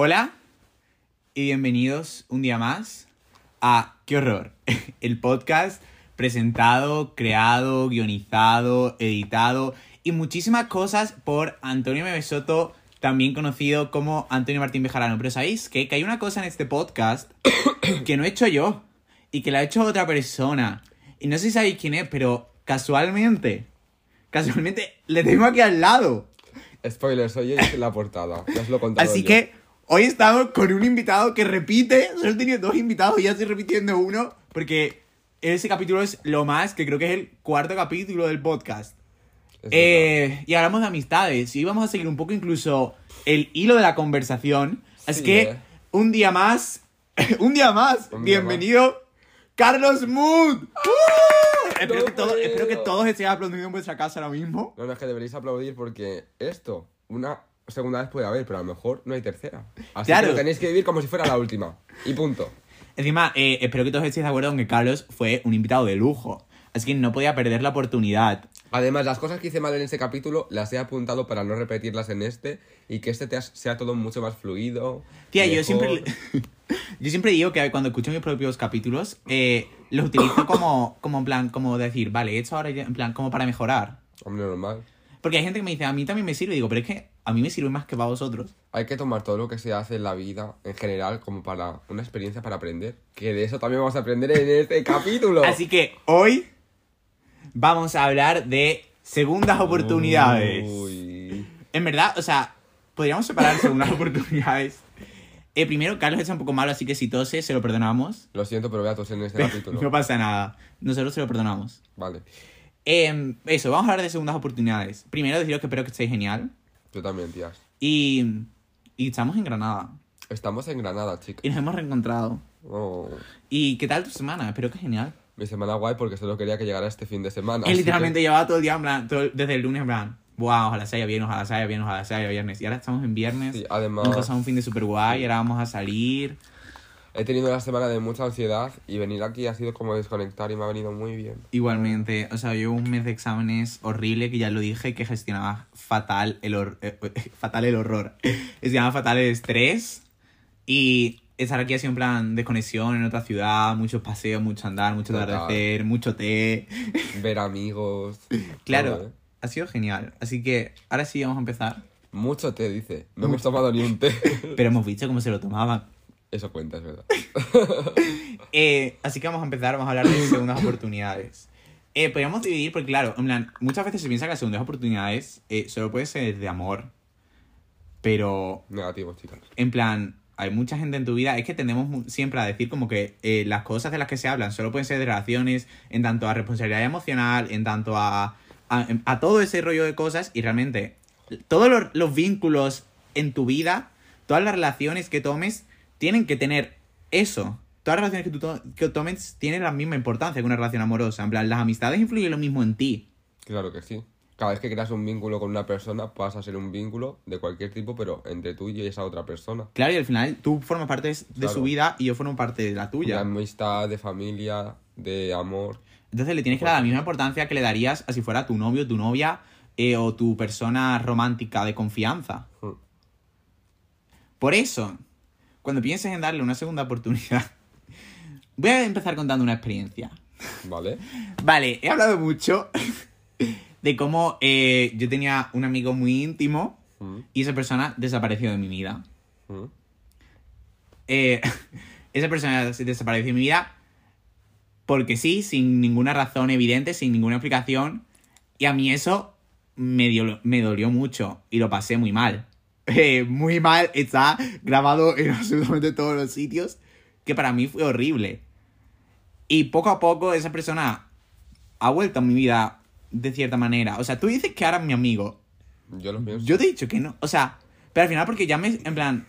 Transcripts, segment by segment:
Hola y bienvenidos un día más a ¡Qué horror! El podcast presentado, creado, guionizado, editado y muchísimas cosas por Antonio Mebesoto, también conocido como Antonio Martín Bejarano. Pero ¿sabéis qué? Que hay una cosa en este podcast que no he hecho yo y que la ha hecho otra persona. Y no sé si sabéis quién es, pero casualmente, casualmente le tengo aquí al lado. Spoiler, soy yo y la portada. Ya os lo he contado Así yo. que hoy estamos con un invitado que repite. Solo he tenido dos invitados y ya estoy repitiendo uno. Porque ese capítulo es lo más, que creo que es el cuarto capítulo del podcast. Eh, y hablamos de amistades. Y vamos a seguir un poco incluso el hilo de la conversación. Así Sí, que eh. un día más. un día más. Un día bienvenido, Carlos Mood. ¡Uh! espero, que todo- espero que todos estén aplaudiendo en vuestra casa ahora mismo. No, no, es que deberéis aplaudir porque esto, una segunda vez puede haber, pero a lo mejor no hay tercera. Así Claro. que lo tenéis que vivir como si fuera la última. Y punto. Encima, eh, espero que todos estéis de acuerdo con que Carlos fue un invitado de lujo. Así que no podía perder la oportunidad. Además, las cosas que hice mal en ese capítulo las he apuntado para no repetirlas en este y que este te- sea todo mucho más fluido. Tía, yo mejor. siempre, yo siempre digo que cuando escucho mis propios capítulos, eh, los utilizo como, como en plan, como decir, vale, he hecho ahora ya- en plan, como para mejorar. Hombre, normal. Porque hay gente que me dice, a mí también me sirve. Y digo, pero es que a mí me sirve más que para vosotros. Hay que tomar todo lo que se hace en la vida en general como para una experiencia para aprender. Que de eso también vamos a aprender en este capítulo. Así que hoy vamos a hablar de segundas oportunidades. Uy. En verdad, o sea, podríamos separar segundas oportunidades. Eh, primero, Carlos está un poco malo, así que si tose, se lo perdonamos. Lo siento, pero voy a toser en este capítulo. No pasa nada. Nosotros se lo perdonamos. Vale. Eh, eso, vamos a hablar de segundas oportunidades. Primero, deciros que espero que estéis genial. Yo también, tías. Y, y estamos en Granada. Estamos en Granada, chicos. Y nos hemos reencontrado. Oh. ¿Y qué tal tu semana? Espero que genial. Mi semana guay porque solo quería que llegara este fin de semana. Él literalmente que- llevaba todo el día, en plan, todo- desde el lunes, en plan, wow, ojalá sea viernes, ojalá sea viernes, ojalá sea viernes. Y ahora estamos en viernes. Sí, además- Hemos pasado un fin de super guay, ahora vamos a salir. He tenido una semana de mucha ansiedad y venir aquí ha sido como desconectar y me ha venido muy bien. Igualmente, o sea, yo un mes de exámenes horrible que ya lo dije que gestionaba fatal el, hor- eh, fatal el horror. Gestionaba fatal el estrés y estar aquí ha sido en plan desconexión en otra ciudad, muchos paseos, mucho andar, mucho atardecer, mucho té. Ver amigos. Claro, todo, ¿eh? ha sido genial. Así que ahora sí vamos a empezar. Mucho té, dice. No hemos tomado ni un té. Pero hemos visto cómo se lo tomaban. Eso cuenta, es verdad. Eh, así que vamos a empezar, vamos a hablar de segundas oportunidades. Eh, podríamos dividir, porque claro, en plan, muchas veces se piensa que las segundas oportunidades eh, solo puede ser de amor. Pero, Negativo, chicas. en plan, hay mucha gente en tu vida. Es que tendemos siempre a decir como que eh, las cosas de las que se hablan solo pueden ser de relaciones, en tanto a responsabilidad emocional, en tanto a, a, a todo ese rollo de cosas. Y realmente, todos los, los vínculos en tu vida, todas las relaciones que tomes, tienen que tener eso. Todas las relaciones que tú que tomes tienen la misma importancia que una relación amorosa. En plan, las amistades influyen lo mismo en ti. Claro que sí. Cada vez que creas un vínculo con una persona, pasa a ser un vínculo de cualquier tipo, pero entre tú y esa otra persona. Claro, y al final tú formas parte de su vida y yo formo parte de la De tuya. amistad, de familia, de amor. Entonces le tienes que dar la misma importancia que le darías a si fuera tu novio, tu novia eh, o tu persona romántica de confianza. Mm. Por eso, cuando pienses en darle una segunda oportunidad, voy a empezar contando una experiencia. ¿Vale? Vale, he hablado mucho de cómo eh, yo tenía un amigo muy íntimo Mm, y esa persona desapareció de mi vida. mm. Eh, esa persona desapareció de mi vida porque sí, sin ninguna razón evidente, sin ninguna explicación. Y a mí eso me, dio- me dolió mucho y lo pasé muy mal. Eh, muy mal, está grabado en absolutamente todos los sitios, que para mí fue horrible. Y poco a poco esa persona ha vuelto a mi vida de cierta manera. O sea, tú dices que ahora es mi amigo. Yo lo pienso. Yo te he dicho que no. O sea, pero al final porque ya me... En plan,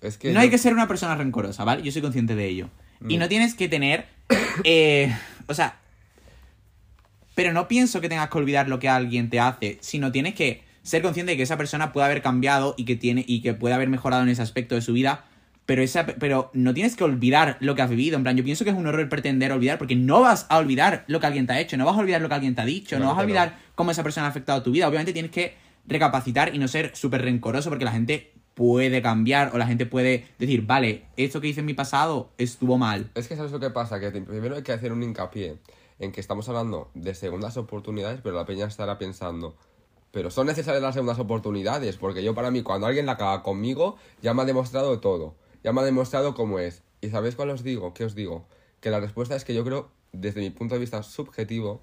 Es que no yo- hay que ser una persona rencorosa, ¿vale? Yo soy consciente de ello. Y No. no tienes que tener. eh, o sea. Pero no pienso que tengas que olvidar lo que alguien te hace, sino tienes que ser consciente de que esa persona puede haber cambiado y que tiene y que puede haber mejorado en ese aspecto de su vida, pero esa pero no tienes que olvidar lo que has vivido, en plan, yo pienso que es un error pretender olvidar porque no vas a olvidar lo que alguien te ha hecho, no vas a olvidar lo que alguien te ha dicho, no vas a olvidar cómo esa persona ha afectado tu vida, obviamente tienes que recapacitar y no ser súper rencoroso porque la gente puede cambiar o la gente puede decir, vale, esto que hice en mi pasado estuvo mal. Es que sabes lo que pasa, que primero hay que hacer un hincapié en que estamos hablando de segundas oportunidades, pero la peña estará pensando, pero son necesarias las segundas oportunidades, porque yo para mí, cuando alguien la caga conmigo, ya me ha demostrado todo, ya me ha demostrado cómo es. ¿Y sabéis cuál os digo? ¿Qué os digo? Que la respuesta es que yo creo, desde mi punto de vista subjetivo,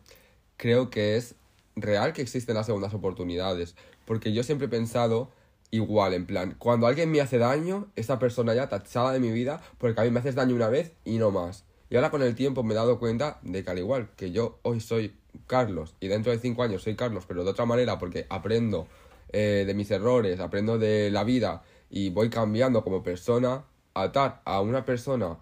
creo que es real que existen las segundas oportunidades, porque yo siempre he pensado igual, en plan, cuando alguien me hace daño, esa persona ya tachada de mi vida, porque a mí me haces daño una vez y no más. Y ahora con el tiempo me he dado cuenta de que al igual que yo hoy soy Carlos y dentro de cinco años soy Carlos, pero de otra manera porque aprendo eh, de mis errores, aprendo de la vida y voy cambiando como persona, atar a una persona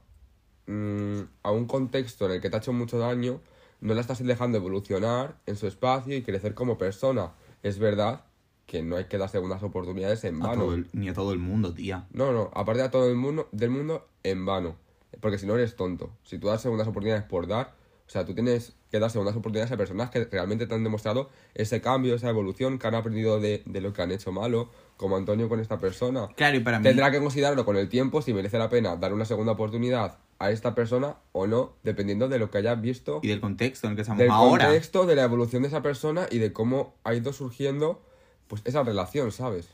mm, a un contexto en el que te ha hecho mucho daño, no la estás dejando evolucionar en su espacio y crecer como persona. Es verdad que no hay que dar segundas oportunidades en A vano. el- ni a todo el mundo, tía. No, no, aparte de todo el mundo, del mundo, en vano. Porque si no eres tonto. Si tú das segundas oportunidades por dar, sea, tú tienes que dar segundas oportunidades a personas que realmente te han demostrado ese cambio, esa evolución, que han aprendido de, de lo que han hecho malo, como Antonio con esta persona. Claro, y para mí... Tendrá que considerarlo con el tiempo si merece la pena dar una segunda oportunidad a esta persona o no, dependiendo de lo que hayas visto, Y del contexto en el que estamos del ahora. contexto, de la evolución de esa persona y de cómo ha ido surgiendo pues esa relación, ¿sabes?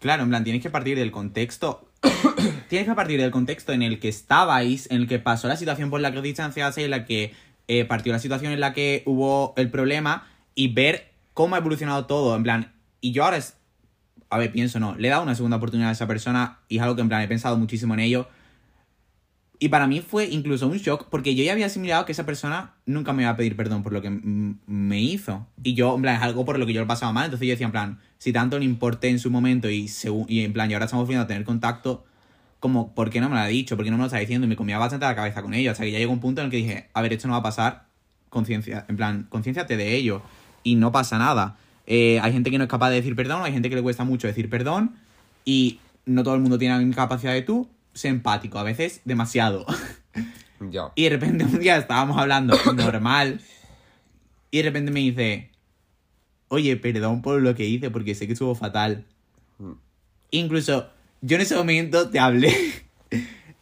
Claro, en plan, tienes que partir del contexto. tienes que partir del contexto en el que estabais, en el que pasó la situación por la que os distanciasteis, en la que eh, partió la situación en la que hubo el problema y ver cómo ha evolucionado todo. En plan, y yo ahora es. A ver, pienso, no. Le he dado una segunda oportunidad a esa persona y es algo que en plan he pensado muchísimo en ello. Y para mí fue incluso un shock porque yo ya había asimilado que esa persona nunca me iba a pedir perdón por lo que me hizo. Y yo, en plan, es algo por lo que yo lo pasaba mal. Entonces yo decía, en plan, si tanto le importé en su momento y, y en plan, y ahora estamos volviendo a tener contacto, como, ¿por qué no me lo ha dicho? ¿Por qué no me lo está diciendo? Y me comía bastante la cabeza con ello. Hasta que ya llegó un punto en el que dije, a ver, esto no va a pasar. Conciencia, en plan, concienciate de ello. Y no pasa nada. Eh, hay gente que no es capaz de decir perdón, hay gente que le cuesta mucho decir perdón. Y no todo el mundo tiene la misma capacidad de tú. Sé empático, a veces demasiado. Ya. Y de repente un día estábamos hablando normal. Y de repente me dice, oye, perdón por lo que hice porque sé que estuvo fatal. Mm. Incluso yo en ese momento te hablé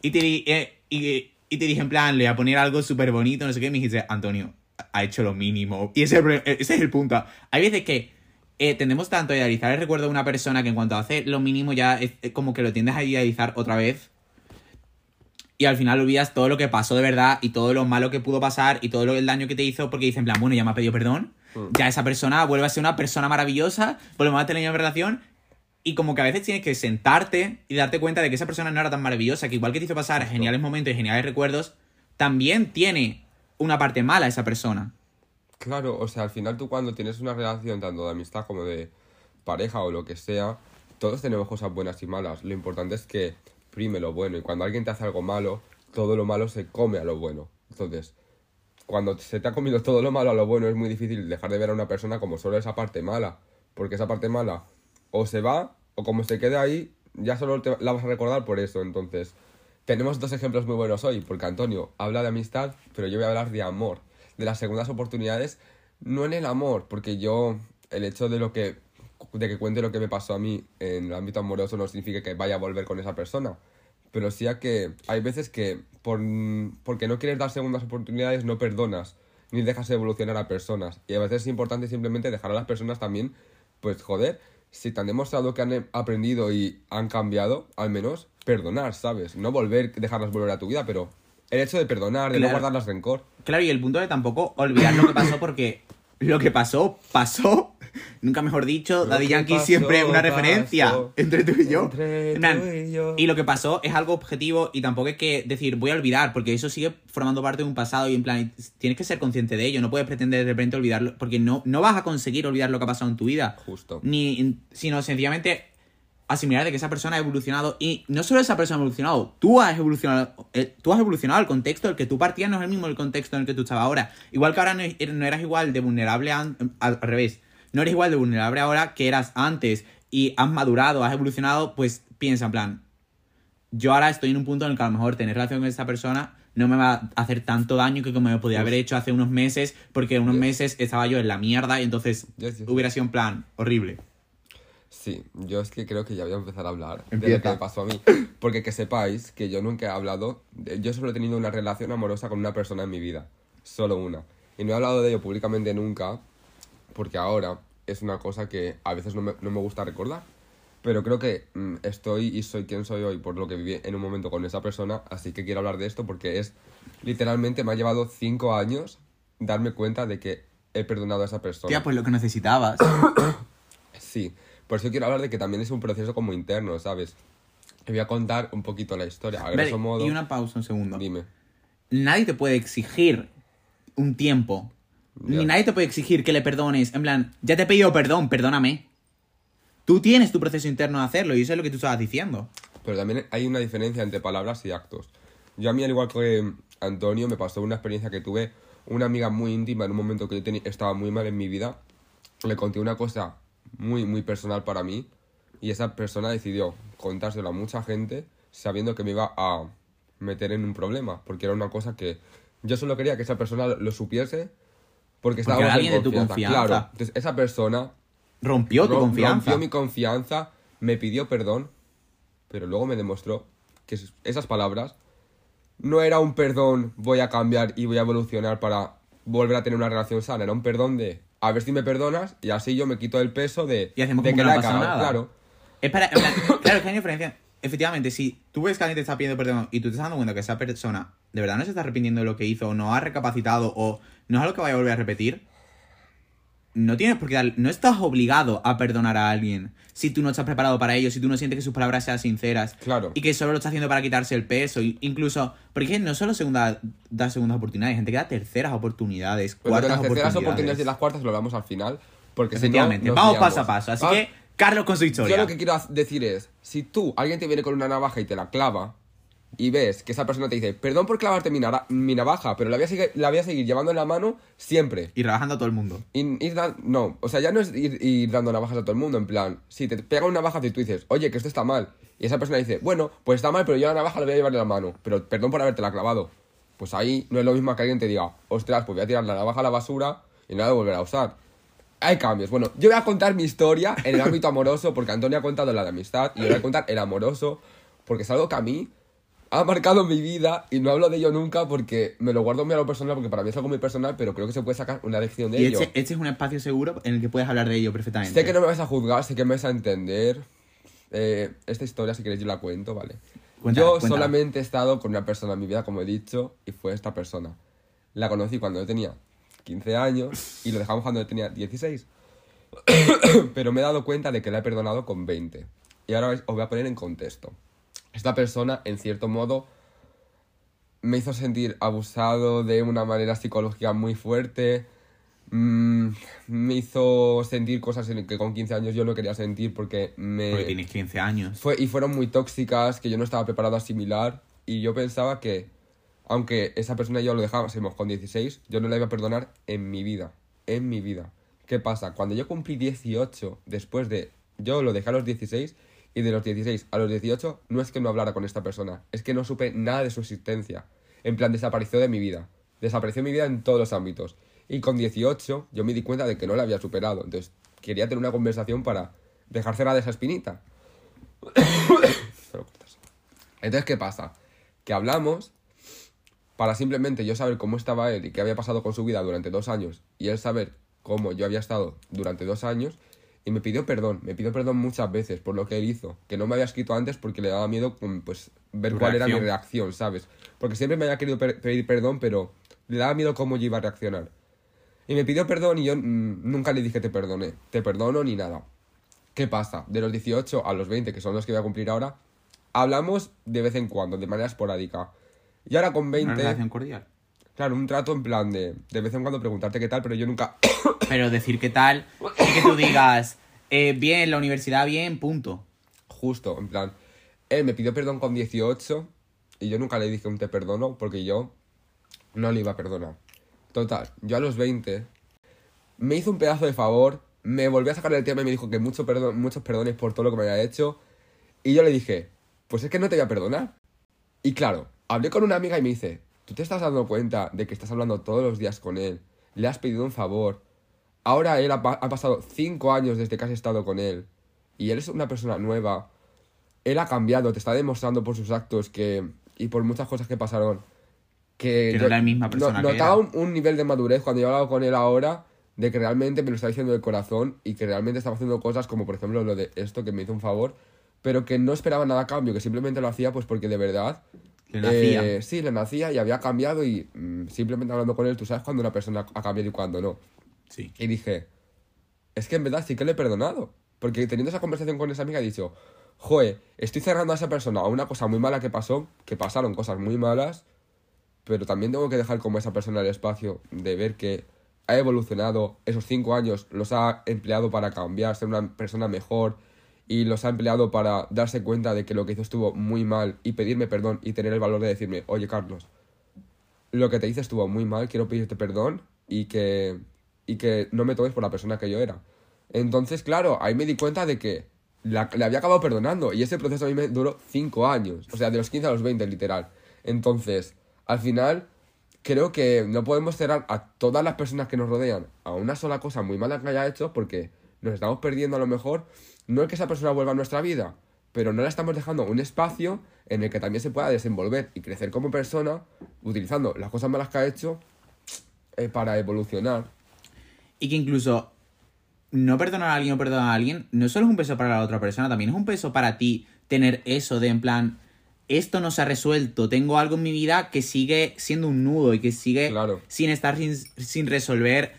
y te, eh, y, y te dije en plan, le voy a poner algo súper bonito, no sé qué, y me dijiste, Antonio, ha hecho lo mínimo. Y ese, es el pro- ese es el punto. Hay veces que eh, tendemos tanto a idealizar el recuerdo de una persona que en cuanto hace lo mínimo ya es, es como que lo tiendes a idealizar otra vez. Y al final olvidas todo lo que pasó de verdad y todo lo malo que pudo pasar y todo lo, el daño que te hizo porque dicen, en plan, bueno, ya me ha pedido perdón. Mm. Ya esa persona vuelve a ser una persona maravillosa, volvemos a tener una relación. Y como que a veces tienes que sentarte y darte cuenta de que esa persona no era tan maravillosa, que igual que te hizo pasar geniales momentos y geniales recuerdos, también tiene una parte mala esa persona. Claro, o sea, al final tú cuando tienes una relación tanto de amistad como de pareja o lo que sea, todos tenemos cosas buenas y malas. Lo importante es que prime lo bueno y cuando alguien te hace algo malo, todo lo malo se come a lo bueno. Entonces, cuando se te ha comido todo lo malo a lo bueno es muy difícil dejar de ver a una persona como solo esa parte mala, porque esa parte mala o se va o como se quede ahí, ya solo te la vas a recordar por eso. Entonces, tenemos dos ejemplos muy buenos hoy, porque Antonio habla de amistad, pero yo voy a hablar de amor, de las segundas oportunidades, no en el amor, porque yo, el hecho de lo que de que cuente lo que me pasó a mí en el ámbito amoroso no significa que vaya a volver con esa persona, pero sí a que hay veces que por, porque no quieres dar segundas oportunidades no perdonas, ni dejas evolucionar a personas, y a veces es importante simplemente dejar a las personas también, pues joder, si te han demostrado que han aprendido y han cambiado, al menos perdonar, ¿sabes? No volver, dejarlas volver a tu vida, pero el hecho de perdonar, de no Claro. guardarlas rencor. Claro, y el punto de tampoco olvidar lo que pasó porque lo que pasó, pasó. Nunca mejor dicho, Daddy Yankee pasó, siempre una referencia entre tú y yo. Entre tú y yo. y lo que pasó es algo objetivo y tampoco hay que decir voy a olvidar porque eso sigue formando parte de un pasado y en plan tienes que ser consciente de ello, no puedes pretender de repente olvidarlo porque no, no vas a conseguir olvidar lo que ha pasado en tu vida. Justo. Ni, sino sencillamente asimilar de que esa persona ha evolucionado y no solo esa persona ha evolucionado, tú has evolucionado, eh, tú has evolucionado, el contexto del que tú partías no es el mismo el contexto en el que tú estabas ahora. Igual que ahora no, er- no eras igual de vulnerable al revés, no eres igual de vulnerable ahora que eras antes y has madurado, has evolucionado, pues piensa en plan, yo ahora estoy en un punto en el que a lo mejor tener relación con esta persona no me va a hacer tanto daño que como me podía haber hecho hace unos meses, porque unos Yes. meses estaba yo en la mierda y entonces Yes, yes. hubiera sido un plan horrible. Sí, yo es que creo que ya voy a empezar a hablar de lo que me pasó a mí. Porque que sepáis que yo nunca he hablado, de- yo solo he tenido una relación amorosa con una persona en mi vida, solo una. Y no he hablado de ello públicamente nunca, porque ahora es una cosa que a veces no me, no me gusta recordar. Pero creo que mm, estoy y soy quien soy hoy por lo que viví en un momento con esa persona, así que quiero hablar de esto porque es, literalmente, me ha llevado cinco años darme cuenta de que he perdonado a esa persona. Tía, pues lo que necesitabas. Sí, por eso quiero hablar de que también es un proceso como interno, ¿sabes? Te voy a contar un poquito la historia. A grosso modo, y una pausa un segundo. dime. Nadie te puede exigir un tiempo. Ya. Ni nadie te puede exigir que le perdones. En plan, ya te he pedido perdón, perdóname. Tú tienes tu proceso interno de hacerlo y eso es lo que tú estabas diciendo. Pero también hay una diferencia entre palabras y actos. Yo a mí, al igual que Antonio, me pasó una experiencia que tuve una amiga muy íntima en un momento que yo teni- estaba muy mal en mi vida. Le conté una cosa muy, muy personal para mí y esa persona decidió contárselo a mucha gente sabiendo que me iba a meter en un problema, porque era una cosa que yo solo quería que esa persona lo supiese porque estábamos en alguien de tu confianza. confianza. Claro, entonces esa persona Rompió tu Rom- confianza. Rompió mi confianza, me pidió perdón, pero luego me demostró que es- esas palabras no era un perdón, voy a cambiar y voy a evolucionar para volver a tener una relación sana, era un perdón de a ver si me perdonas y así yo me quito el peso de, Y hacemos de que no pasa nada. claro. Es para, claro, es que hay diferencia. Efectivamente, si tú ves que alguien te está pidiendo perdón y tú te estás dando cuenta que esa persona de verdad no se está arrepintiendo de lo que hizo o no ha recapacitado o no es algo que vaya a volver a repetir, no tienes por qué dar, no estás obligado a perdonar a alguien si tú no estás preparado para ello, si tú no sientes que sus palabras sean sinceras Claro. y que solo lo está haciendo para quitarse el peso, incluso porque no solo segunda, da segundas oportunidades, hay gente que da terceras oportunidades, Pero de cuartas las terceras oportunidades. oportunidades y las cuartas lo hablamos al final, porque si no, Efectivamente, vamos liamos. paso a paso, así Ah, que Carlos con su historia. Yo lo que quiero decir es, si tú, alguien te viene con una navaja y te la clava, y ves que esa persona te dice, perdón por clavarte mi, navaja, pero la voy, a seguir, la voy a seguir llevando en la mano siempre. Y rebajando a todo el mundo. Y- dan- no, o sea, ya no es ir, ir dando navajas a todo el mundo, en plan, si te pega una navaja y tú dices, oye, que esto está mal, y esa persona dice, bueno, pues está mal, pero yo la navaja la voy a llevar en la mano, pero perdón por haberte la clavado. Pues ahí no es lo mismo que alguien te diga, ostras, pues voy a tirar la navaja a la basura y no la voy a volver a usar. Hay cambios. Bueno, yo voy a contar mi historia en el ámbito amoroso, porque Antonio ha contado la de amistad, y yo voy a contar el amoroso, porque es algo que a mí ha marcado mi vida y no hablo de ello nunca porque me lo guardo muy a lo personal, porque para mí es algo muy personal, pero creo que se puede sacar una lección de Y ello. este, este es un espacio seguro en el que puedes hablar de ello perfectamente. Sé que no me vais a juzgar, sé que me vais a entender. Eh, esta historia, si queréis, yo la cuento, ¿vale? Cuéntala, yo cuéntala. solamente he estado con una persona en mi vida, como he dicho, y fue esta persona. La conocí cuando yo tenía 15 años y lo dejamos cuando yo tenía 16. Pero me he dado cuenta de que la he perdonado con 20. Y ahora os voy a poner en contexto. Esta persona, en cierto modo, me hizo sentir abusado de una manera psicológica muy fuerte. Mm, me hizo sentir cosas en que con 15 años yo no quería sentir porque me... Porque tienes 15 años. Fue, y fueron muy tóxicas que yo no estaba preparado a asimilar. Y yo pensaba que, aunque esa persona y yo lo dejásemos con 16, yo no la iba a perdonar en mi vida. En mi vida. ¿Qué pasa? Cuando yo cumplí 18, después de. Yo lo dejé a los 16, y de los 16 a los 18, no es que no hablara con esta persona, es que no supe nada de su existencia. En plan, desapareció de mi vida. Desapareció de mi vida en todos los ámbitos. Y con 18, yo me di cuenta de que no la había superado. Entonces, quería tener una conversación para dejar cerrada esa espinita. Entonces, ¿qué pasa? Que hablamos para simplemente yo saber cómo estaba él y qué había pasado con su vida durante dos años y él saber cómo yo había estado durante dos años y me pidió perdón, me pidió perdón muchas veces por lo que él hizo, que no me había escrito antes porque le daba miedo mm, pues ver cuál era mi reacción. reacción, ¿sabes? Porque siempre me había querido per- pedir perdón, pero le daba miedo cómo yo iba a reaccionar. Y me pidió perdón y yo mm, nunca le dije te perdoné, te perdono ni nada. ¿Qué pasa? De los 18 a los 20, que son los que voy a cumplir ahora, hablamos de vez en cuando, de manera esporádica. Y ahora con Una 20, relación cordial. claro, un trato en plan de de vez en cuando preguntarte qué tal, pero yo nunca... Pero decir qué tal, que tú digas, eh, bien, la universidad, bien, punto. Justo, en plan, él me pidió perdón con 18 y yo nunca le dije un te perdono porque yo no le iba a perdonar. Total, yo a los 20 me hizo un pedazo de favor, me volvió a sacar el tema y me dijo que mucho perdón, muchos perdones por todo lo que me había hecho y yo le dije, pues es que no te voy a perdonar. Y claro, hablé con una amiga y me dice, ¿tú te estás dando cuenta de que estás hablando todos los días con él? Le has pedido un favor. Ahora él ha, pa- ha pasado cinco años desde que has estado con él. y él es una persona nueva, él ha cambiado, te está demostrando por sus actos que y por muchas cosas que pasaron que, Que no era la misma persona no- que notaba era. un, un nivel de madurez cuando yo he hablado con él ahora de que realmente me lo está diciendo del corazón y que realmente estaba haciendo cosas como por ejemplo lo de esto que me hizo un favor, pero que no esperaba nada a cambio, que simplemente lo hacía pues porque de verdad Le nacía. eh, sí, le nacía y había cambiado y mm, simplemente hablando con él, tú sabes cuando una persona ha cambiado y cuando no. Sí. Y dije, es que en verdad sí que le he perdonado. Porque teniendo esa conversación con esa amiga he dicho, joe, estoy cerrando a esa persona a una cosa muy mala que pasó, que pasaron cosas muy malas, pero también tengo que dejar como esa persona el espacio de ver que ha evolucionado, esos cinco años los ha empleado para cambiar, ser una persona mejor y los ha empleado para darse cuenta de que lo que hizo estuvo muy mal y pedirme perdón y tener el valor de decirme, oye Carlos, lo que te hice estuvo muy mal, quiero pedirte perdón y que, y que no me tomes por la persona que yo era. Entonces, claro, ahí me di cuenta de que la- le había acabado perdonando y ese proceso a mí me duró 5 años, o sea, de los 15 a los 20 literal. Entonces, al final, creo que no podemos cerrar a todas las personas que nos rodean a una sola cosa muy mala que haya hecho porque nos estamos perdiendo a lo mejor, no es que esa persona vuelva a nuestra vida, pero no le estamos dejando un espacio en el que también se pueda desenvolver y crecer como persona utilizando las cosas malas que ha hecho eh, para evolucionar. Y que incluso no perdonar a alguien o perdonar a alguien no solo es un peso para la otra persona, también es un peso para ti tener eso de en plan, esto no se ha resuelto, tengo algo en mi vida que sigue siendo un nudo y que sigue Claro. sin estar sin, sin resolver.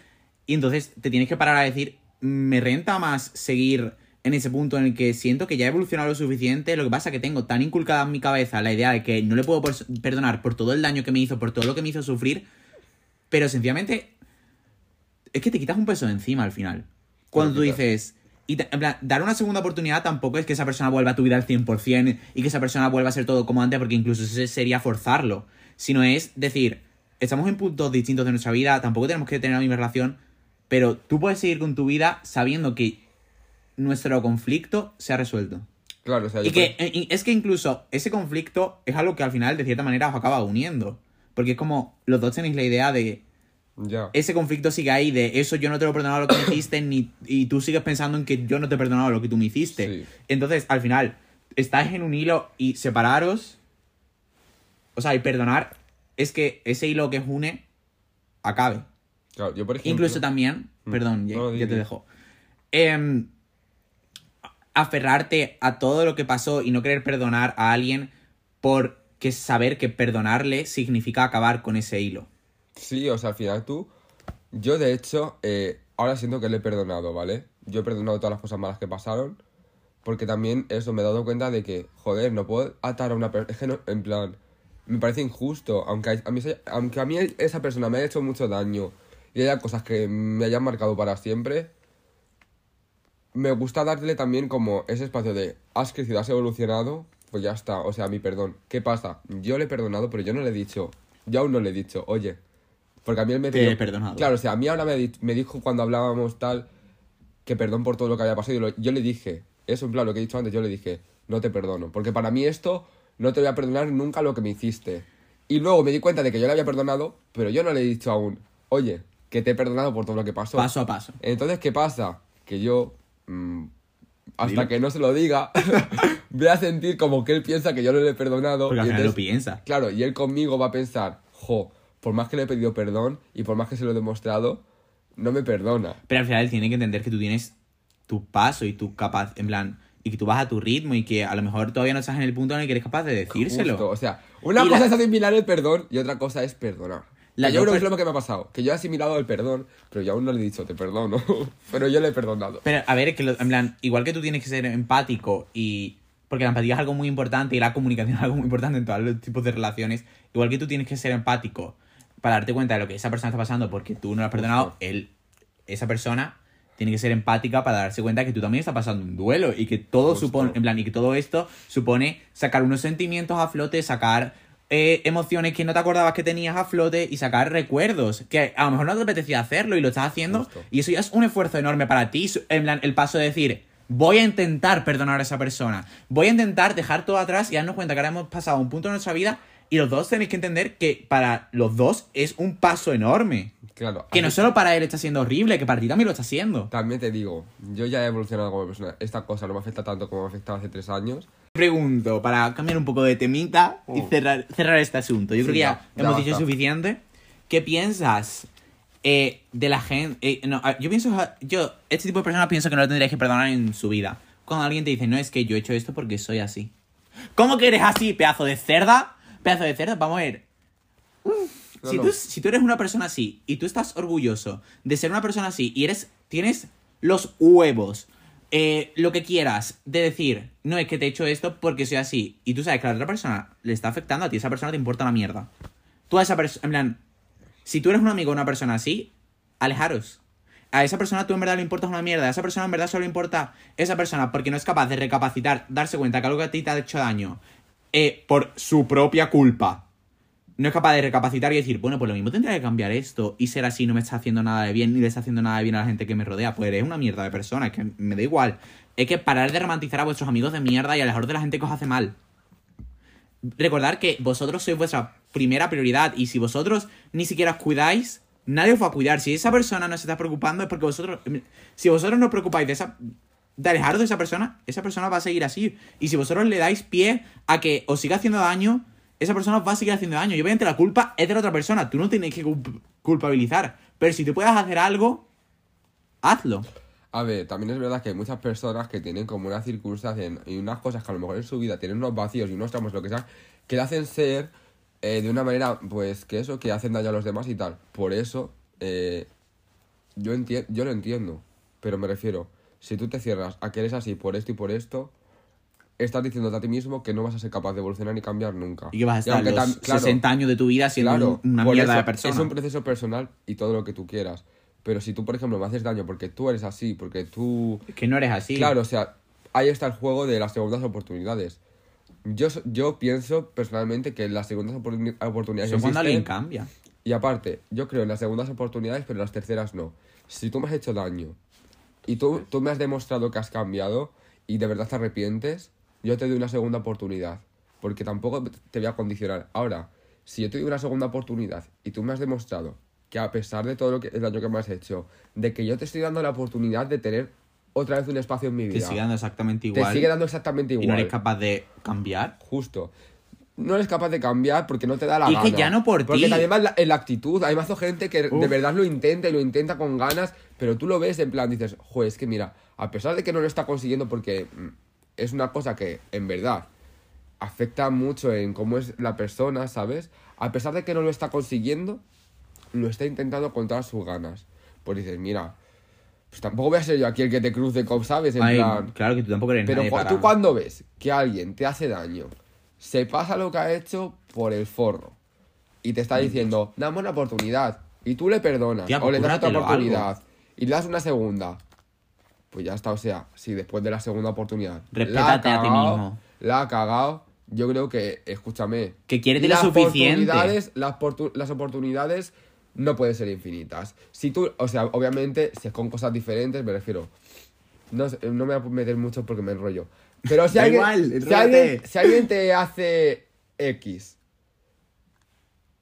Y entonces te tienes que parar a decir, me renta más seguir en ese punto en el que siento que ya he evolucionado lo suficiente, lo que pasa es que tengo tan inculcada en mi cabeza la idea de que no le puedo perdonar por todo el daño que me hizo, por todo lo que me hizo sufrir, pero sencillamente es que te quitas un peso de encima al final. Cuando tú dices, y en plan, dar una segunda oportunidad tampoco es que esa persona vuelva a tu vida al 100% y que esa persona vuelva a ser todo como antes, porque incluso eso sería forzarlo. Sino es decir, estamos en puntos distintos de nuestra vida, tampoco tenemos que tener la misma relación, pero tú puedes seguir con tu vida sabiendo que nuestro conflicto se ha resuelto. Claro, o sea, Y que y- es que incluso ese conflicto es algo que al final, de cierta manera, os acaba uniendo. Porque es como los dos tenéis la idea de ese conflicto sigue ahí, de eso yo no te lo he perdonado lo que me hiciste, ni, y tú sigues pensando en que yo no te he perdonado lo que tú me hiciste. Sí. Entonces, al final, estáis en un hilo y separaros. O sea, y perdonar es que ese hilo que os une acabe. Claro, yo por ejemplo... Incluso también, perdón, ya, Mm. No, di, ya te dejo. Em, aferrarte a todo lo que pasó y no querer perdonar a alguien porque saber que perdonarle significa acabar con ese hilo. Sí, o sea, al final tú... Yo, de hecho, eh, ahora siento que le he perdonado, ¿vale? Yo he perdonado todas las cosas malas que pasaron. Porque también eso, me he dado cuenta de que, joder, no puedo atar a una persona... Es que no, en plan, me parece injusto. Aunque a, mí, aunque a mí esa persona me haya hecho mucho daño y haya cosas que me hayan marcado para siempre, me gusta darle también como ese espacio de, has crecido, has evolucionado, pues ya está. O sea, mi perdón. ¿Qué pasa? Yo le he perdonado, pero yo no le he dicho, yo aún no le he dicho, oye, porque a mí él me he perdonado. Claro, o sea, a mí ahora me, me dijo cuando hablábamos tal que perdón por todo lo que había pasado. Y lo- yo le dije, eso en plan lo que he dicho antes, yo le dije, no te perdono. Porque para mí esto no te voy a perdonar nunca lo que me hiciste. Y luego me di cuenta de que yo le había perdonado, pero yo no le he dicho aún, oye, que te he perdonado por todo lo que pasó. Paso a paso. Entonces, ¿qué pasa? Que yo, mm, hasta Dilo. que no se lo diga, voy a sentir como que él piensa que yo no le he perdonado. Porque al y final lo piensa. Claro, y él conmigo va a pensar, jo, por más que le he pedido perdón y por más que se lo he demostrado, no me perdona. Pero al final tiene que entender que tú tienes tu paso y tu capaz, en plan, y que tú vas a tu ritmo y que a lo mejor todavía no estás en el punto en el que eres capaz de decírselo. Justo, o sea, una Y cosa la- es asimilar el perdón y otra cosa es perdonar. La yo no creo que es lo que me ha pasado, que yo he asimilado el perdón, pero yo aún no le he dicho te perdono, pero yo le he perdonado. Pero a ver, que lo- en plan, igual que tú tienes que ser empático y. Porque la empatía es algo muy importante y la comunicación es algo muy importante en todos los tipos de relaciones. Igual que tú tienes que ser empático para darte cuenta de lo que esa persona está pasando porque tú no lo has perdonado, él, esa persona, tiene que ser empática para darse cuenta que tú también estás pasando un duelo y que todo Justo. supone, en plan, y que todo esto supone sacar unos sentimientos a flote, sacar eh, emociones que no te acordabas que tenías a flote y sacar recuerdos que a lo mejor no te apetecía hacerlo y lo estás haciendo Justo. y eso ya es un esfuerzo enorme para ti, en plan, el paso de decir, voy a intentar perdonar a esa persona, voy a intentar dejar todo atrás y darnos cuenta que ahora hemos pasado un punto de nuestra vida Y los dos tenéis que entender que para los dos es un paso enorme. Claro. Que no solo para él está siendo horrible, que para ti también lo está haciendo. También te digo, yo ya he evolucionado como persona. Esta cosa no me afecta tanto como me afectaba hace tres años. Pregunto, para cambiar un poco de temita y Mm. cerrar, cerrar este asunto. Yo Sí, creo que ya, ya, ya hemos dicho suficiente. ¿Qué piensas eh, de la gente? eh, no, yo pienso, yo, este tipo de personas pienso que no lo tendrías que perdonar en su vida. Cuando alguien te dice, no, es que yo he hecho esto porque soy así. ¿Cómo que eres así, pedazo de cerda? Pedazo de cerda, vamos a ver. No, si, no. Tú, si tú eres una persona así y tú estás orgulloso de ser una persona así y eres tienes los huevos, eh, lo que quieras, de decir, no es que te he hecho esto porque soy así, y tú sabes que a la otra persona le está afectando a ti, esa persona te importa una mierda. Tú a esa persona, en plan, si tú eres un amigo de una persona así, alejaros. A esa persona tú en verdad le importas una mierda, a esa persona en verdad solo le importa esa persona porque no es capaz de recapacitar, darse cuenta que algo que a ti te ha hecho daño eh, por su propia culpa no es capaz de recapacitar y decir, bueno, pues lo mismo tendría que cambiar esto y ser así no me está haciendo nada de bien ni le está haciendo nada de bien a la gente que me rodea. Pues eres una mierda de persona, es que me da igual. Es que parar de romantizar a vuestros amigos de mierda y alejaros de la gente que os hace mal. Recordar que vosotros sois vuestra primera prioridad y si vosotros ni siquiera os cuidáis, nadie os va a cuidar. Si esa persona no se está preocupando es porque vosotros... Si vosotros no os preocupáis de esa... De alejaros de esa persona, esa persona va a seguir así. Y si vosotros le dais pie a que os siga haciendo daño, esa persona os va a seguir haciendo daño. Y obviamente la culpa es de la otra persona. Tú no tienes que culp- culpabilizar. Pero si tú puedes hacer algo, hazlo. A ver, también es verdad que hay muchas personas que tienen como una circunstancia y unas cosas que a lo mejor en su vida tienen unos vacíos y unos tramos, lo que sea, que le hacen ser eh, de una manera, pues que eso, que hacen daño a los demás y tal. Por eso, eh, yo, enti- yo lo entiendo, pero me refiero, si tú te cierras a que eres así por esto y por esto, estás diciéndote a ti mismo que no vas a ser capaz de evolucionar ni cambiar nunca. Y que vas a estar los tam- claro, 60 años de tu vida siendo Claro, un- una mierda de persona. Es un proceso personal y todo lo que tú quieras. Pero si tú, por ejemplo, me haces daño porque tú eres así, porque tú... Es que no eres así. Claro, o sea, ahí está el juego de las segundas oportunidades. Yo, yo pienso personalmente que las segundas oportuni- oportunidades Eso cuando alguien cambia. Y aparte, yo creo en las segundas oportunidades, pero en las terceras no. Si tú me has hecho daño y tú, tú me has demostrado que has cambiado y de verdad te arrepientes, yo te doy una segunda oportunidad. Porque tampoco te voy a condicionar. Ahora, si yo te doy una segunda oportunidad y tú me has demostrado que a pesar de todo lo que, el daño que me has hecho, de que yo te estoy dando la oportunidad de tener otra vez un espacio en mi Te vida. sigue dando exactamente te igual. sigue dando exactamente igual. y no eres capaz de cambiar. Justo. No eres capaz de cambiar porque no te da la Y es gana. que ya no por Porque ti. también va en la, en la actitud. Hay mazo gente que de verdad lo intenta y lo intenta con ganas, pero tú lo ves en plan, dices, joder, es que mira, a pesar de que no lo está consiguiendo porque mm, es una cosa que en verdad afecta mucho en cómo es la persona, ¿sabes? A pesar de que no lo está consiguiendo, lo está intentando con todas sus ganas. Pues dices, mira, pues tampoco voy a ser yo aquí el que te cruce, ¿sabes? En Ay, plan, claro que tú tampoco eres pero nadie para... tú cuando ves que alguien te hace daño, se pasa lo que ha hecho por el forro y te está diciendo, dame una oportunidad y tú le perdonas Tía, o le das otra oportunidad y le das una segunda, pues ya está. O sea, si después de la segunda oportunidad la ha Respétate a ti cagado, mismo. La ha cagado, yo creo que, escúchame, Que quiérete lo las suficiente. oportunidades- Las, las oportunidades no pueden ser infinitas. Si tú, o sea, obviamente, si es con cosas diferentes, me refiero. No, no me voy a meter mucho porque me enrollo. Pero si alguien, igual, si, alguien, si alguien te hace X,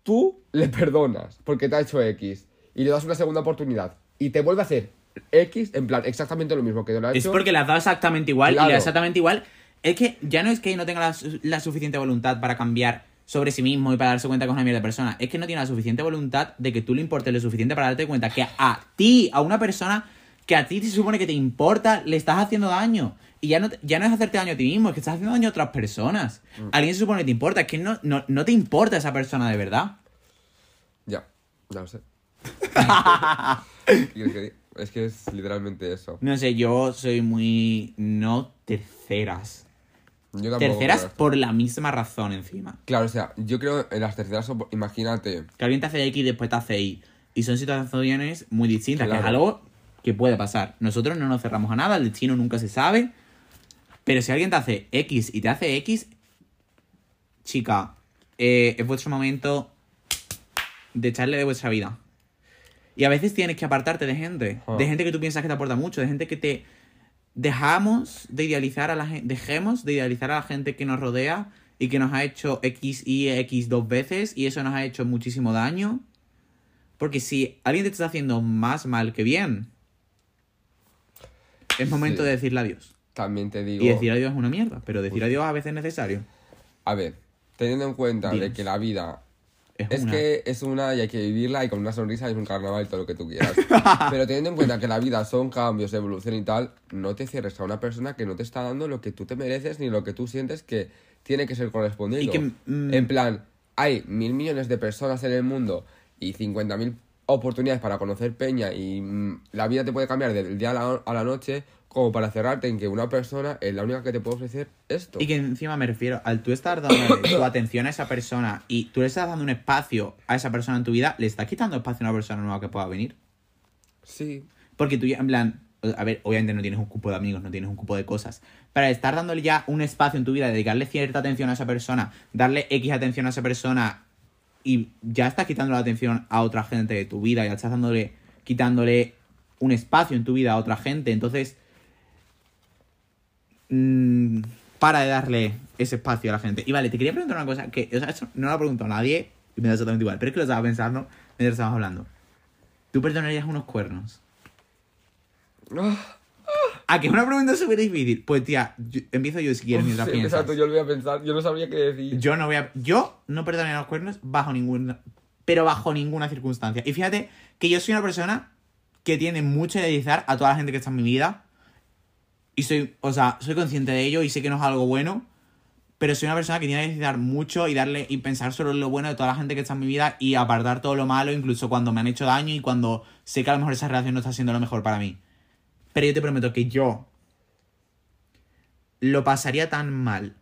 tú le perdonas porque te ha hecho X y le das una segunda oportunidad y te vuelve a hacer X, en plan, exactamente lo mismo que te lo ha Es hecho. porque le has dado exactamente igual y le das exactamente igual. Es que ya no es que no tenga la, su- la suficiente voluntad para cambiar sobre sí mismo y para darse cuenta que es una mierda de persona. Es que no tiene la suficiente voluntad de que tú le importes lo suficiente para darte cuenta que a ti, a una persona que a ti se supone que te importa, le estás haciendo daño. Y ya no, ya no es hacerte daño a ti mismo, es que estás haciendo daño a otras personas. Mm. Alguien se supone que te importa, es que no, no, no te importa esa persona de verdad. Ya, ya lo sé. Es que es literalmente eso. No sé, yo soy muy... no terceras. Yo Terceras por la misma razón encima. Claro, o sea, yo creo en las terceras, imagínate, que alguien te hace X y después te hace Y. Y son situaciones muy distintas, que es algo que puede pasar. Nosotros no nos cerramos a nada, el destino nunca se sabe. Pero si alguien te hace X y te hace X, chica, eh, es vuestro momento de echarle de vuestra vida. Y a veces tienes que apartarte de gente. De gente que tú piensas que te aporta mucho, de gente que te... Dejamos de idealizar a la gente, dejemos de idealizar a la gente que nos rodea y que nos ha hecho X y X dos veces y eso nos ha hecho muchísimo daño. Porque si alguien te está haciendo más mal que bien, es momento Sí. de decirle adiós. También te digo... Y decir adiós es una mierda, pero decir adiós a veces es necesario. A ver, teniendo en cuenta de que la vida Es, Es una- que es una y hay que vivirla y con una sonrisa es un carnaval y todo lo que tú quieras. Pero teniendo en cuenta que la vida son cambios, evolución y tal, no te cierres a una persona que no te está dando lo que tú te mereces ni lo que tú sientes que tiene que ser correspondido. Y que, mm, En plan, hay mil millones de personas en el mundo y 50.000 oportunidades para conocer Peña y mm, la vida te puede cambiar del día a la, a la noche como para cerrarte en que una persona es la única que te puede ofrecer esto. Y que encima me refiero, al tú estar dando tu atención a esa persona y tú le estás dando un espacio a esa persona en tu vida, le estás quitando espacio a una persona nueva que pueda venir. Sí, Porque tú ya, en plan, a ver, obviamente no tienes un cupo de amigos, no tienes un cupo de cosas. Pero al estar dándole ya un espacio en tu vida, dedicarle cierta atención a esa persona, darle X atención a esa persona y ya estás quitando la atención a otra gente de tu vida, ya estás dándole, quitándole un espacio en tu vida a otra gente. Entonces, mm, para de darle ese espacio a la gente. Y vale, te quería preguntar una cosa que, o sea, esto no lo ha preguntado nadie y me da exactamente igual, pero es que lo estaba pensando mientras estábamos hablando. ¿Tú perdonarías unos cuernos? Ah, Ah, que es una pregunta súper difícil. Pues tía, yo- empiezo yo si quieres mientras sí, piensas. exacto, yo lo voy a pensar, yo no sabría qué decir. Yo no voy a. Yo no perdonaría los cuernos bajo ninguna. Pero bajo ninguna circunstancia. Y fíjate que yo soy una persona que tiene mucho a idealizar a toda la gente que está en mi vida. Y soy, o sea, soy consciente de ello y sé que no es algo bueno. Pero soy una persona que tiene que idealizar mucho y darle y pensar solo en lo bueno de toda la gente que está en mi vida y apartar todo lo malo, incluso cuando me han hecho daño y cuando sé que a lo mejor esa relación no está siendo lo mejor para mí. Pero yo te prometo que yo lo pasaría tan mal,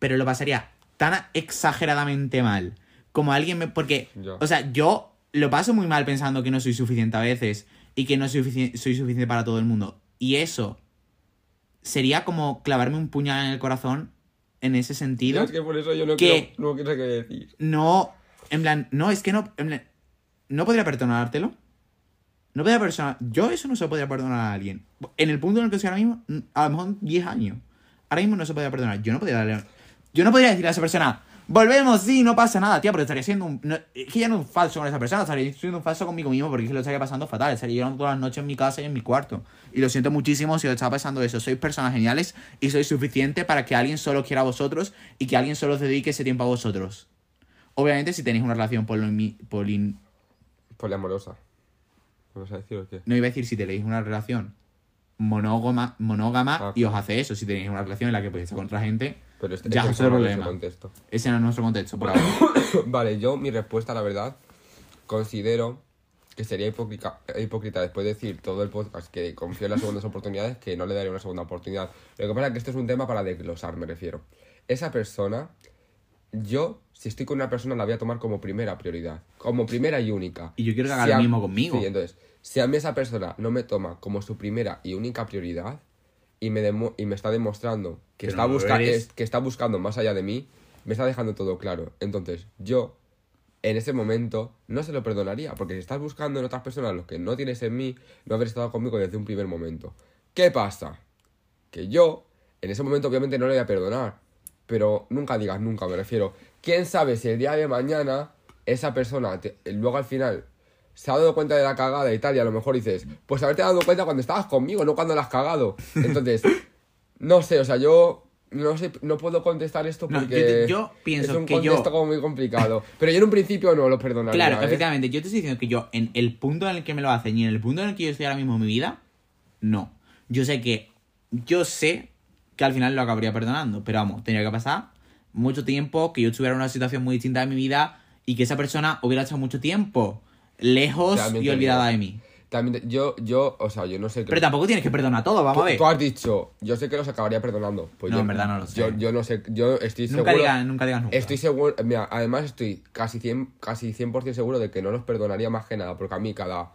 pero lo pasaría tan exageradamente mal como alguien me... Porque, o sea, yo lo paso muy mal pensando que no soy suficiente a veces y que no soy, sufici- soy suficiente para todo el mundo. Y eso sería como clavarme un puñal en el corazón en ese sentido. Es que por eso yo no, que- quiero, no quiero qué decir. No, en plan, no, es que no, en plan, no podría perdonártelo. No podría perdonar, yo eso no se podría perdonar a alguien. En el punto en el que estoy ahora mismo, a lo mejor 10 años. Ahora mismo no se podría perdonar. Yo no podría darle, yo no podría decirle a esa persona, volvemos, sí, no pasa nada, tía, pero estaría siendo un, no- es que ya no es un falso con esa persona, estaría siendo un falso conmigo mismo porque es que lo estaría pasando fatal, estaría llorando todas las noches en mi casa y en mi cuarto. Y lo siento muchísimo si os está pasando eso. Sois personas geniales y sois suficiente para que alguien solo quiera a vosotros y que alguien solo os dedique ese tiempo a vosotros. Obviamente, si tenéis una relación polimi- polin... Poliamorosa. ¿Me vas a decir o qué? No iba a decir si tenéis una relación monógama, monógama Ah, y os hace eso. Si tenéis una relación en la que podéis estar con otra gente, Pero este, ya es otro no es ese contexto. Ese no es nuestro contexto por ahora. vale, yo mi respuesta, la verdad, considero que sería hipócrita, hipócrita después de decir todo el podcast que confío en las segundas oportunidades, que no le daría una segunda oportunidad. Lo que pasa es que esto es un tema para desglosar, me refiero. Esa persona, yo, si estoy con una persona, la voy a tomar como primera prioridad. Como primera y única. Y yo quiero que haga Si lo a- mismo conmigo. Sí, entonces, si a mí esa persona no me toma como su primera y única prioridad y me, demo- y me está demostrando que busca- eres. está buscando más allá de mí, me está dejando todo claro. Entonces, yo, en ese momento, no se lo perdonaría, porque si estás buscando en otras personas lo que no tienes en mí, no haber estado conmigo desde un primer momento. ¿Qué pasa? Que yo, en ese momento, obviamente no le voy a perdonar. Pero nunca digas nunca, me refiero. ¿Quién sabe si el día de mañana esa persona, te- luego al final, se ha dado cuenta de la cagada y tal, y a lo mejor dices, pues haberte dado cuenta cuando estabas conmigo, no cuando la has cagado. Entonces, no sé, o sea, yo no sé, no puedo contestar esto No, porque yo- yo pienso es un que contexto yo- como muy complicado. Pero yo en un principio no lo perdonaría. Claro, ¿eh? efectivamente. Yo te estoy diciendo que yo, en el punto en el que me lo hacen y en el punto en el que yo estoy ahora mismo en mi vida, no. Yo sé que. Yo sé que al final lo acabaría perdonando. Pero vamos, tenía que pasar mucho tiempo, que yo estuviera en una situación muy distinta de mi vida y que esa persona hubiera estado mucho tiempo lejos y olvidada de mí. También, yo, yo, o sea, yo no sé qué. Pero tampoco tienes que perdonar todo, vamos a ver. tú has dicho, yo sé que los acabaría perdonando. Pues No, yo, en verdad no lo sé. Yo, yo no sé, yo estoy Nunca seguro. digas, nunca digas nunca. Estoy seguro, mira, además estoy casi 100%, casi 100 seguro de que no los perdonaría más que nada, porque a mí cada,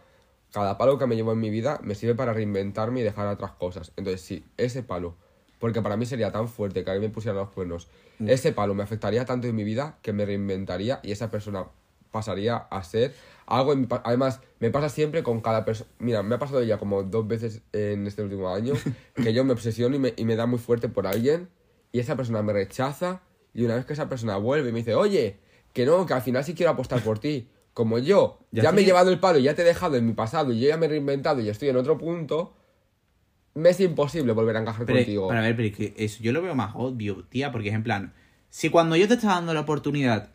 cada palo que me llevo en mi vida me sirve para reinventarme y dejar otras cosas. Entonces, sí, ese palo, porque para mí sería tan fuerte que alguien me pusiera los cuernos, Mm. ese palo me afectaría tanto en mi vida que me reinventaría y esa persona pasaría a ser algo. en Además, me pasa siempre con cada persona. Mira, me ha pasado ya como dos veces en este último año que yo me obsesiono y me, y me da muy fuerte por alguien y esa persona me rechaza Y una vez que esa persona vuelve y me dice, oye, que no, que al final sí quiero apostar por ti. Como yo Ya ya, me he llevado el palo y ya te he dejado en mi pasado y yo ya me he reinventado y estoy en otro punto, me es imposible volver a encajar Pero, contigo. pero a ver, pero es que eso yo lo veo más obvio, tía, porque es en plan, si cuando yo te estaba dando la oportunidad,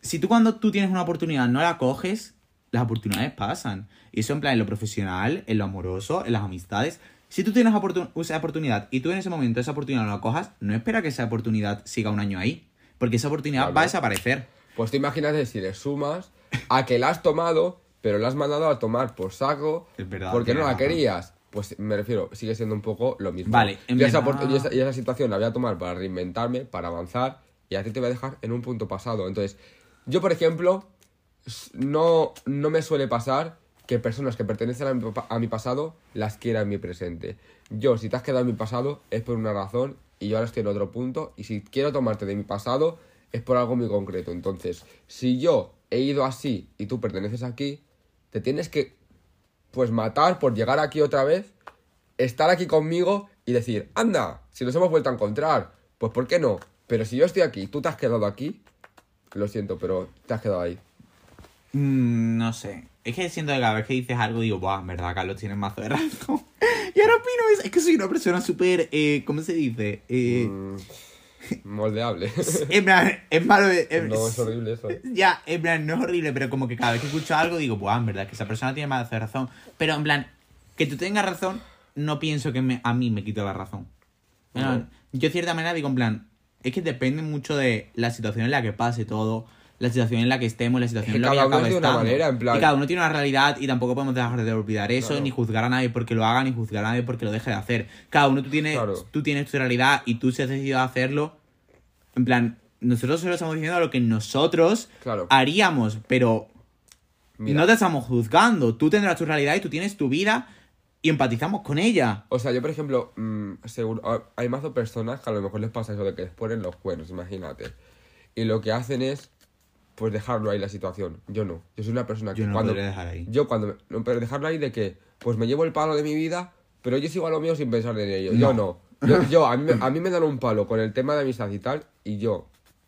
si tú cuando tú tienes una oportunidad no la coges, las oportunidades pasan. Y eso en plan en lo profesional, en lo amoroso, en las amistades. Si tú tienes oportun- esa oportunidad y tú en ese momento esa oportunidad no la cojas, no espera que esa oportunidad siga un año ahí. Porque esa oportunidad Claro. va a desaparecer. Pues tú imagínate si le sumas a que la has tomado, pero la has mandado a tomar por saco Es verdad, porque no la querías. Pues me refiero, sigue siendo un poco lo mismo. Vale, en Yo verdad- opor- y esa, y esa situación la voy a tomar para reinventarme, para avanzar, y a ti te voy a dejar en un punto pasado. Entonces, yo, por ejemplo, no, no me suele pasar que personas que pertenecen a mi, a mi pasado las quiera en mi presente. Yo, si te has quedado en mi pasado, es por una razón, y yo ahora estoy en otro punto, y si quiero tomarte de mi pasado, es por algo muy concreto. Entonces, si yo he ido así y tú perteneces aquí, te tienes que pues matar por llegar aquí otra vez, estar aquí conmigo y decir, anda, si nos hemos vuelto a encontrar, pues ¿por qué no? Pero si yo estoy aquí, tú te has quedado aquí, lo siento, pero te has quedado ahí. Mm, no sé. Es que siento que cada vez que dices algo digo, Buah, en verdad, Carlos tiene mazo de razón. y ahora opino, es, es que soy una persona súper, eh, ¿cómo se dice? Eh, Mm, moldeable. en plan, es malo. de- es- no, es horrible eso. Ya, en plan, no es horrible, pero como que cada vez que escucho algo digo, Buah, en verdad, que esa persona tiene más de razón. Pero en plan, que tú tengas razón, no pienso que me- a mí me quite la razón. Bueno, No. Yo de cierta manera digo, en plan, es que depende mucho de la situación en la que pase todo, la situación en la que estemos, la situación que en la que cada uno una manera, en plan- Y cada uno tiene una realidad y tampoco podemos dejar de olvidar eso, Claro. ni juzgar a nadie porque lo haga, ni juzgar a nadie porque lo deje de hacer. Cada uno tú tienes, Claro. tú tienes tu realidad y tú si has decidido hacerlo, en plan, nosotros solo estamos diciendo lo que nosotros Claro. haríamos, pero Mira. no te estamos juzgando. Tú tendrás tu realidad y tú tienes tu vida y empatizamos con ella. O sea, yo por ejemplo, mm, seguro, hay mazo personas que a lo mejor les pasa eso de que les ponen los cuernos, imagínate. Y lo que hacen es, pues dejarlo ahí la situación. Yo no. Yo soy una persona que Yo no cuando... podría dejar ahí. Yo cuando... me- no, pero dejarlo ahí de que, pues me llevo el palo de mi vida, pero yo sigo a lo mío sin pensar en ello. Yo no. Yo, yo- a, mí, me- a mí me dan un palo con el tema de amistad y tal, y yo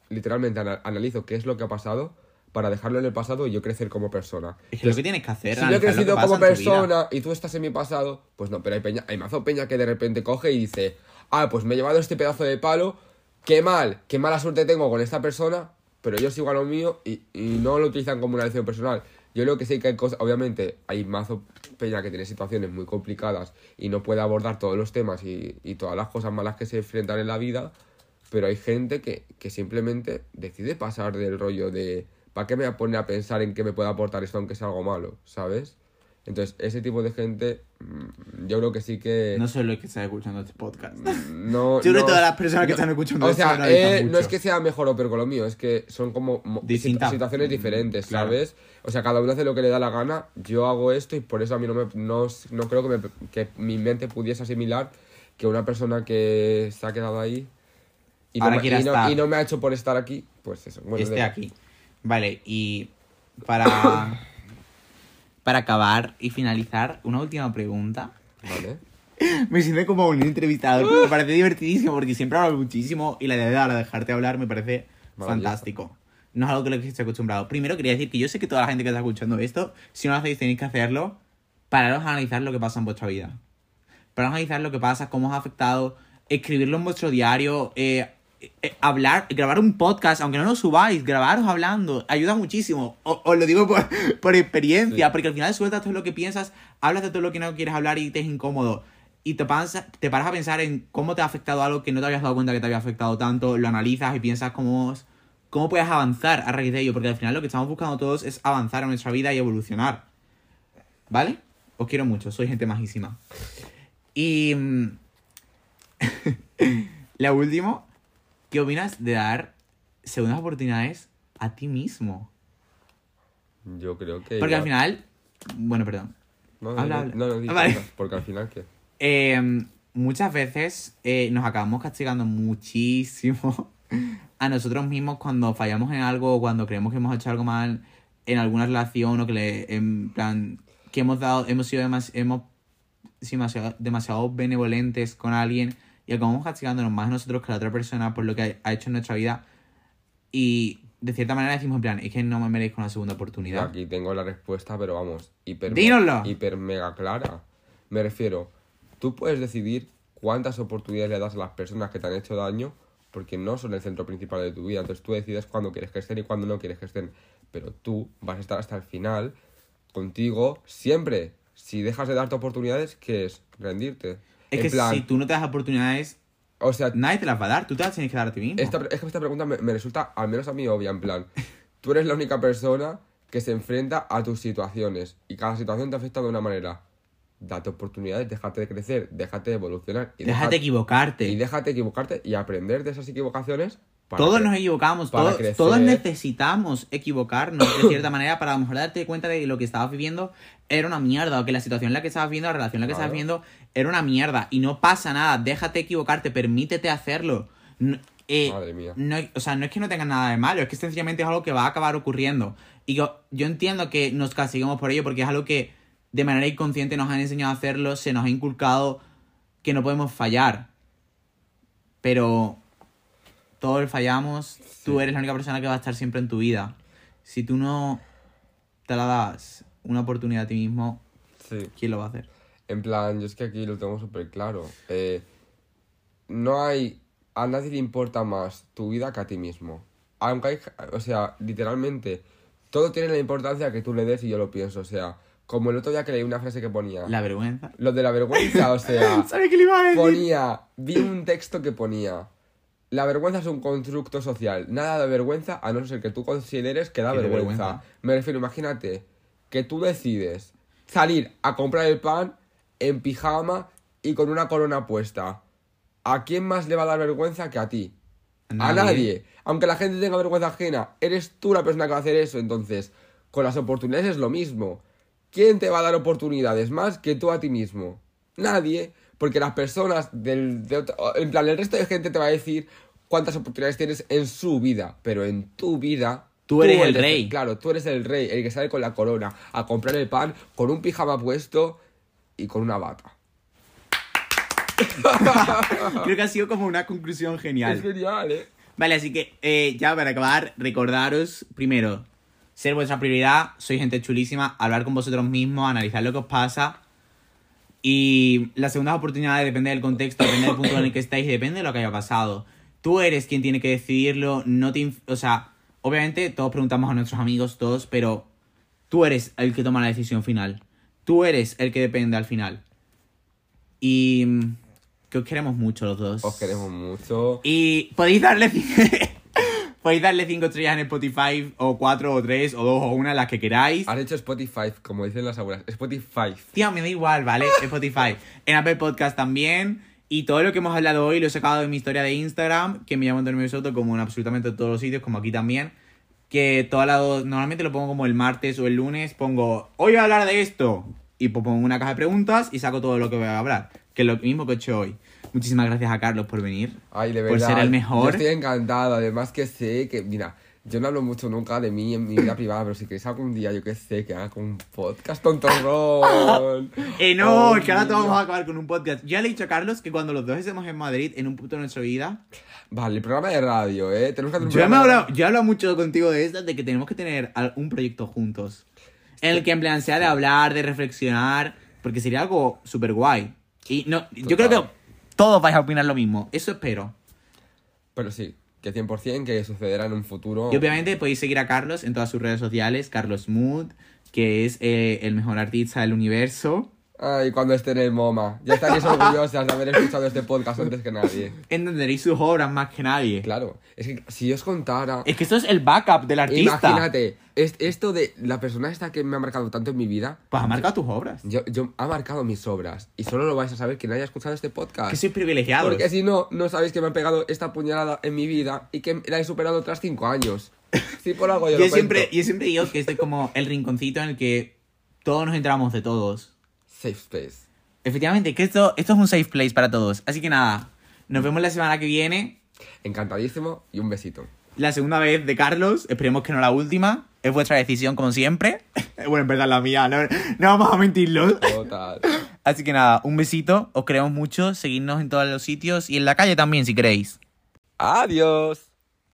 literalmente ana- analizo qué es lo que ha pasado para dejarlo en el pasado y yo crecer como persona. Es lo que tienes que hacer Si yo he crecido como persona y tú estás en mi pasado, pues no, pero hay peña, hay mazo peña que de repente coge y dice, ah, pues me he llevado este pedazo de palo, qué mal, qué mala suerte tengo con esta persona, pero yo sigo a lo mío y, y no lo utilizan como una lección personal. Yo creo que sí que hay cosas, obviamente hay mazo peña que tiene situaciones muy complicadas y no puede abordar todos los temas y, y todas las cosas malas que se enfrentan en la vida, pero hay gente que, que simplemente decide pasar del rollo de ¿para qué me voy a poner a pensar en qué me puede aportar esto aunque sea algo malo? ¿Sabes? Entonces, ese tipo de gente, mm, yo creo que sí que... No soy lo que está escuchando este podcast. No, Yo creo que no- todas las personas que no- están escuchando O sea, eh, no es que sea mejor o peor con lo mío, es que son como mo- Distintas. situ- situaciones diferentes, Claro. ¿sabes? O sea, cada uno hace lo que le da la gana. Yo hago esto y por eso a mí no, me, no, no creo que, me- que mi mente pudiese asimilar que una persona que se ha quedado ahí y no, Ahora me, y estar. y no me ha hecho por estar aquí, pues eso. Bueno, esté de- aquí. Vale, y para, para acabar y finalizar, una última pregunta. Vale. Me siento como un entrevistador, pero me parece divertidísimo porque siempre hablo muchísimo y la idea de dejarte hablar me parece fantástico. No es algo que lo que estoy acostumbrado. Primero quería decir que yo sé que toda la gente que está escuchando esto, si no lo hacéis tenéis que hacerlo, pararos a analizar lo que pasa en vuestra vida. Pararos a analizar lo que pasa, cómo os ha afectado, escribirlo en vuestro diario, eh, hablar, grabar un podcast, aunque no lo subáis, grabaros hablando, ayuda muchísimo. O- Os lo digo por, por experiencia, Sí. porque al final sueltas todo lo que piensas, hablas de todo lo que no quieres hablar y te es incómodo. Y te, pasa- te paras a pensar en cómo te ha afectado algo que no te habías dado cuenta que te había afectado tanto, lo analizas y piensas cómo, cómo puedes avanzar a raíz de ello, porque al final lo que estamos buscando todos es avanzar en nuestra vida y evolucionar. ¿Vale? Os quiero mucho, soy gente majísima. Y... mm, la última, ¿qué opinas de dar segundas oportunidades a ti mismo? Yo creo que. Porque al final... Bueno, perdón. No, no, habla, no, habla. no, vale. porque al final, ¿qué? Eh, muchas veces eh, nos acabamos castigando muchísimo a nosotros mismos cuando fallamos en algo o cuando creemos que hemos hecho algo mal en alguna relación o que le, en plan que hemos dado hemos sido demas- hemos sido demasiado, demasiado benevolentes con alguien y acabamos castigándonos más nosotros que la otra persona por lo que ha- hecho en nuestra vida. Y de cierta manera decimos en plan, es que no me merezco una segunda oportunidad. aquí tengo la respuesta, pero vamos, hiper, Dínoslo. hiper mega clara. Me refiero, tú puedes decidir cuántas oportunidades le das a las personas que te han hecho daño, porque no son el centro principal de tu vida. Entonces tú decides cuándo quieres que estén y cuándo no quieres que estén. Pero tú vas a estar hasta el final contigo siempre. Si dejas de darte oportunidades, ¿qué es? Rendirte. Es que plan, si tú no te das oportunidades, O sea, nadie te las va a dar, tú te las tienes que dar a ti mismo. esta, es que esta pregunta me, me resulta, al menos a mí, obvia, en plan, tú eres la única persona que se enfrenta a tus situaciones y cada situación te afecta de una manera. Date oportunidades, déjate de crecer, déjate de evolucionar y Déjate deja- equivocarte. y déjate equivocarte y aprender de esas equivocaciones. Todos nos equivocamos, todos, necesitamos equivocarnos de cierta manera para a lo mejor darte cuenta de que lo que estabas viviendo era una mierda o que la situación en la que estabas viviendo, la relación en la que Claro. estabas viviendo era una mierda y no pasa nada, déjate equivocarte, permítete hacerlo. No, eh, Madre mía. no o sea, no es que no tenga nada de malo, es que sencillamente es algo que va a acabar ocurriendo. Y yo, yo entiendo que nos castiguemos por ello porque es algo que de manera inconsciente nos han enseñado a hacerlo, se nos ha inculcado que no podemos fallar. Pero todos fallamos, tú eres la única persona que va a estar siempre en tu vida. Si tú no te la das una oportunidad a ti mismo, Sí. ¿quién lo va a hacer? En plan, yo es que aquí lo tengo súper claro. Eh, no hay. A nadie le importa más tu vida que a ti mismo. Aunque hay. O sea, literalmente, todo tiene la importancia que tú le des y yo lo pienso. O sea, como el otro día que leí una frase que ponía. La vergüenza. Lo de la vergüenza, o sea. ¿Sabes qué le iba a decir? ponía. Vi un texto que ponía. La vergüenza es un constructo social. Nada de vergüenza a no ser que tú consideres que da vergüenza. vergüenza. Me refiero, imagínate que tú decides salir a comprar el pan en pijama y con una corona puesta. ¿A quién más le va a dar vergüenza que a ti? A nadie. Aunque la gente tenga vergüenza ajena, eres tú la persona que va a hacer eso. Entonces, con las oportunidades es lo mismo. ¿Quién te va a dar oportunidades más que tú a ti mismo? Nadie. Porque las personas del... de otro- en plan, el resto de gente te va a decir cuántas oportunidades tienes en su vida. Pero en tu vida... Tú eres el rey. Claro, tú eres el rey, el que sale con la corona a comprar el pan, con un pijama puesto y con una bata. Creo que ha sido como una conclusión genial. Es genial, ¿eh? Vale, así que eh, ya para acabar, recordaros, primero, ser vuestra prioridad, sois gente chulísima, hablar con vosotros mismos, analizar lo que os pasa. Y las segundas oportunidades depende del contexto, depende del punto en el que estáis, depende de lo que haya pasado. Tú eres quien tiene que decidirlo, no te... O sea, obviamente todos preguntamos a nuestros amigos, todos, pero tú eres el que toma la decisión final. Tú eres el que depende al final. Y... mm, Que os queremos mucho los dos. Os queremos mucho. Y podéis darle podéis darle 5 estrellas en Spotify, o 4 o 3 o 2 o una, las que queráis. Has hecho Spotify, como dicen las abuelas. Spotify. Tío, me da igual, ¿vale? Spotify. En Apple Podcast también. Y todo lo que hemos hablado hoy lo he sacado de mi historia de Instagram, que me llamo Antonio Soto, como en absolutamente todos los sitios, como aquí también. Que toda la, normalmente lo pongo como el martes o el lunes, pongo, hoy voy a hablar de esto. Y pues pongo una caja de preguntas y saco todo lo que voy a hablar. Que es lo mismo que he hecho hoy. Muchísimas gracias a Carlos por venir. Ay, de Por verdad. ser el mejor. Yo estoy encantado. Además que sé que, mira, yo no hablo mucho nunca de mí en mi vida privada, pero si queréis algún día, yo que sé, que haga un podcast con Torrón. Eh, no, Oh, que ahora todos vamos a acabar con un podcast. Ya le he dicho a Carlos que cuando los dos estemos en Madrid, en un punto de nuestra vida. Vale, el programa de radio, ¿eh? Tenemos que hacer un Yo he programa de hablado, yo he hablado mucho contigo de esto, de que tenemos que tener un proyecto juntos. En el que en plan sea de hablar, de reflexionar, porque sería algo súper guay. Y no, yo creo que todos vais a opinar lo mismo. Eso espero. Pero sí, que 100% que sucederá en un futuro. Y obviamente podéis seguir a Carlos en todas sus redes sociales, Carlos Mood, que es eh, el mejor artista del universo. Ay, cuando esté en el MoMA. Ya estaréis orgullosas de haber escuchado este podcast antes que nadie. Entenderéis sus obras más que nadie. Claro, es que si yo os contara. Es que esto es el backup del artista. Imagínate, es- esto de la persona esta que me ha marcado tanto en mi vida. Pues ha marcado tus obras. Yo, yo ha marcado mis obras. Y solo lo vais a saber quien haya escuchado este podcast. Que sois privilegiados. Porque si no, no sabéis que me han pegado esta puñalada en mi vida y que la he superado tras cinco años. Sí, por algo yo, yo lo siempre, cuento. yo siempre digo que este es como el rinconcito en el que todos nos enteramos de todos. Safe space. Efectivamente, que esto, esto es un safe place para todos. Así que nada, nos vemos la semana que viene. Encantadísimo y un besito. La segunda vez de Carlos, esperemos que no la última. Es vuestra decisión como siempre. bueno, en verdad la mía, no, no vamos a mentirlo. Total. Así que nada, un besito, os queremos mucho, seguidnos en todos los sitios y en la calle también si queréis. Adiós.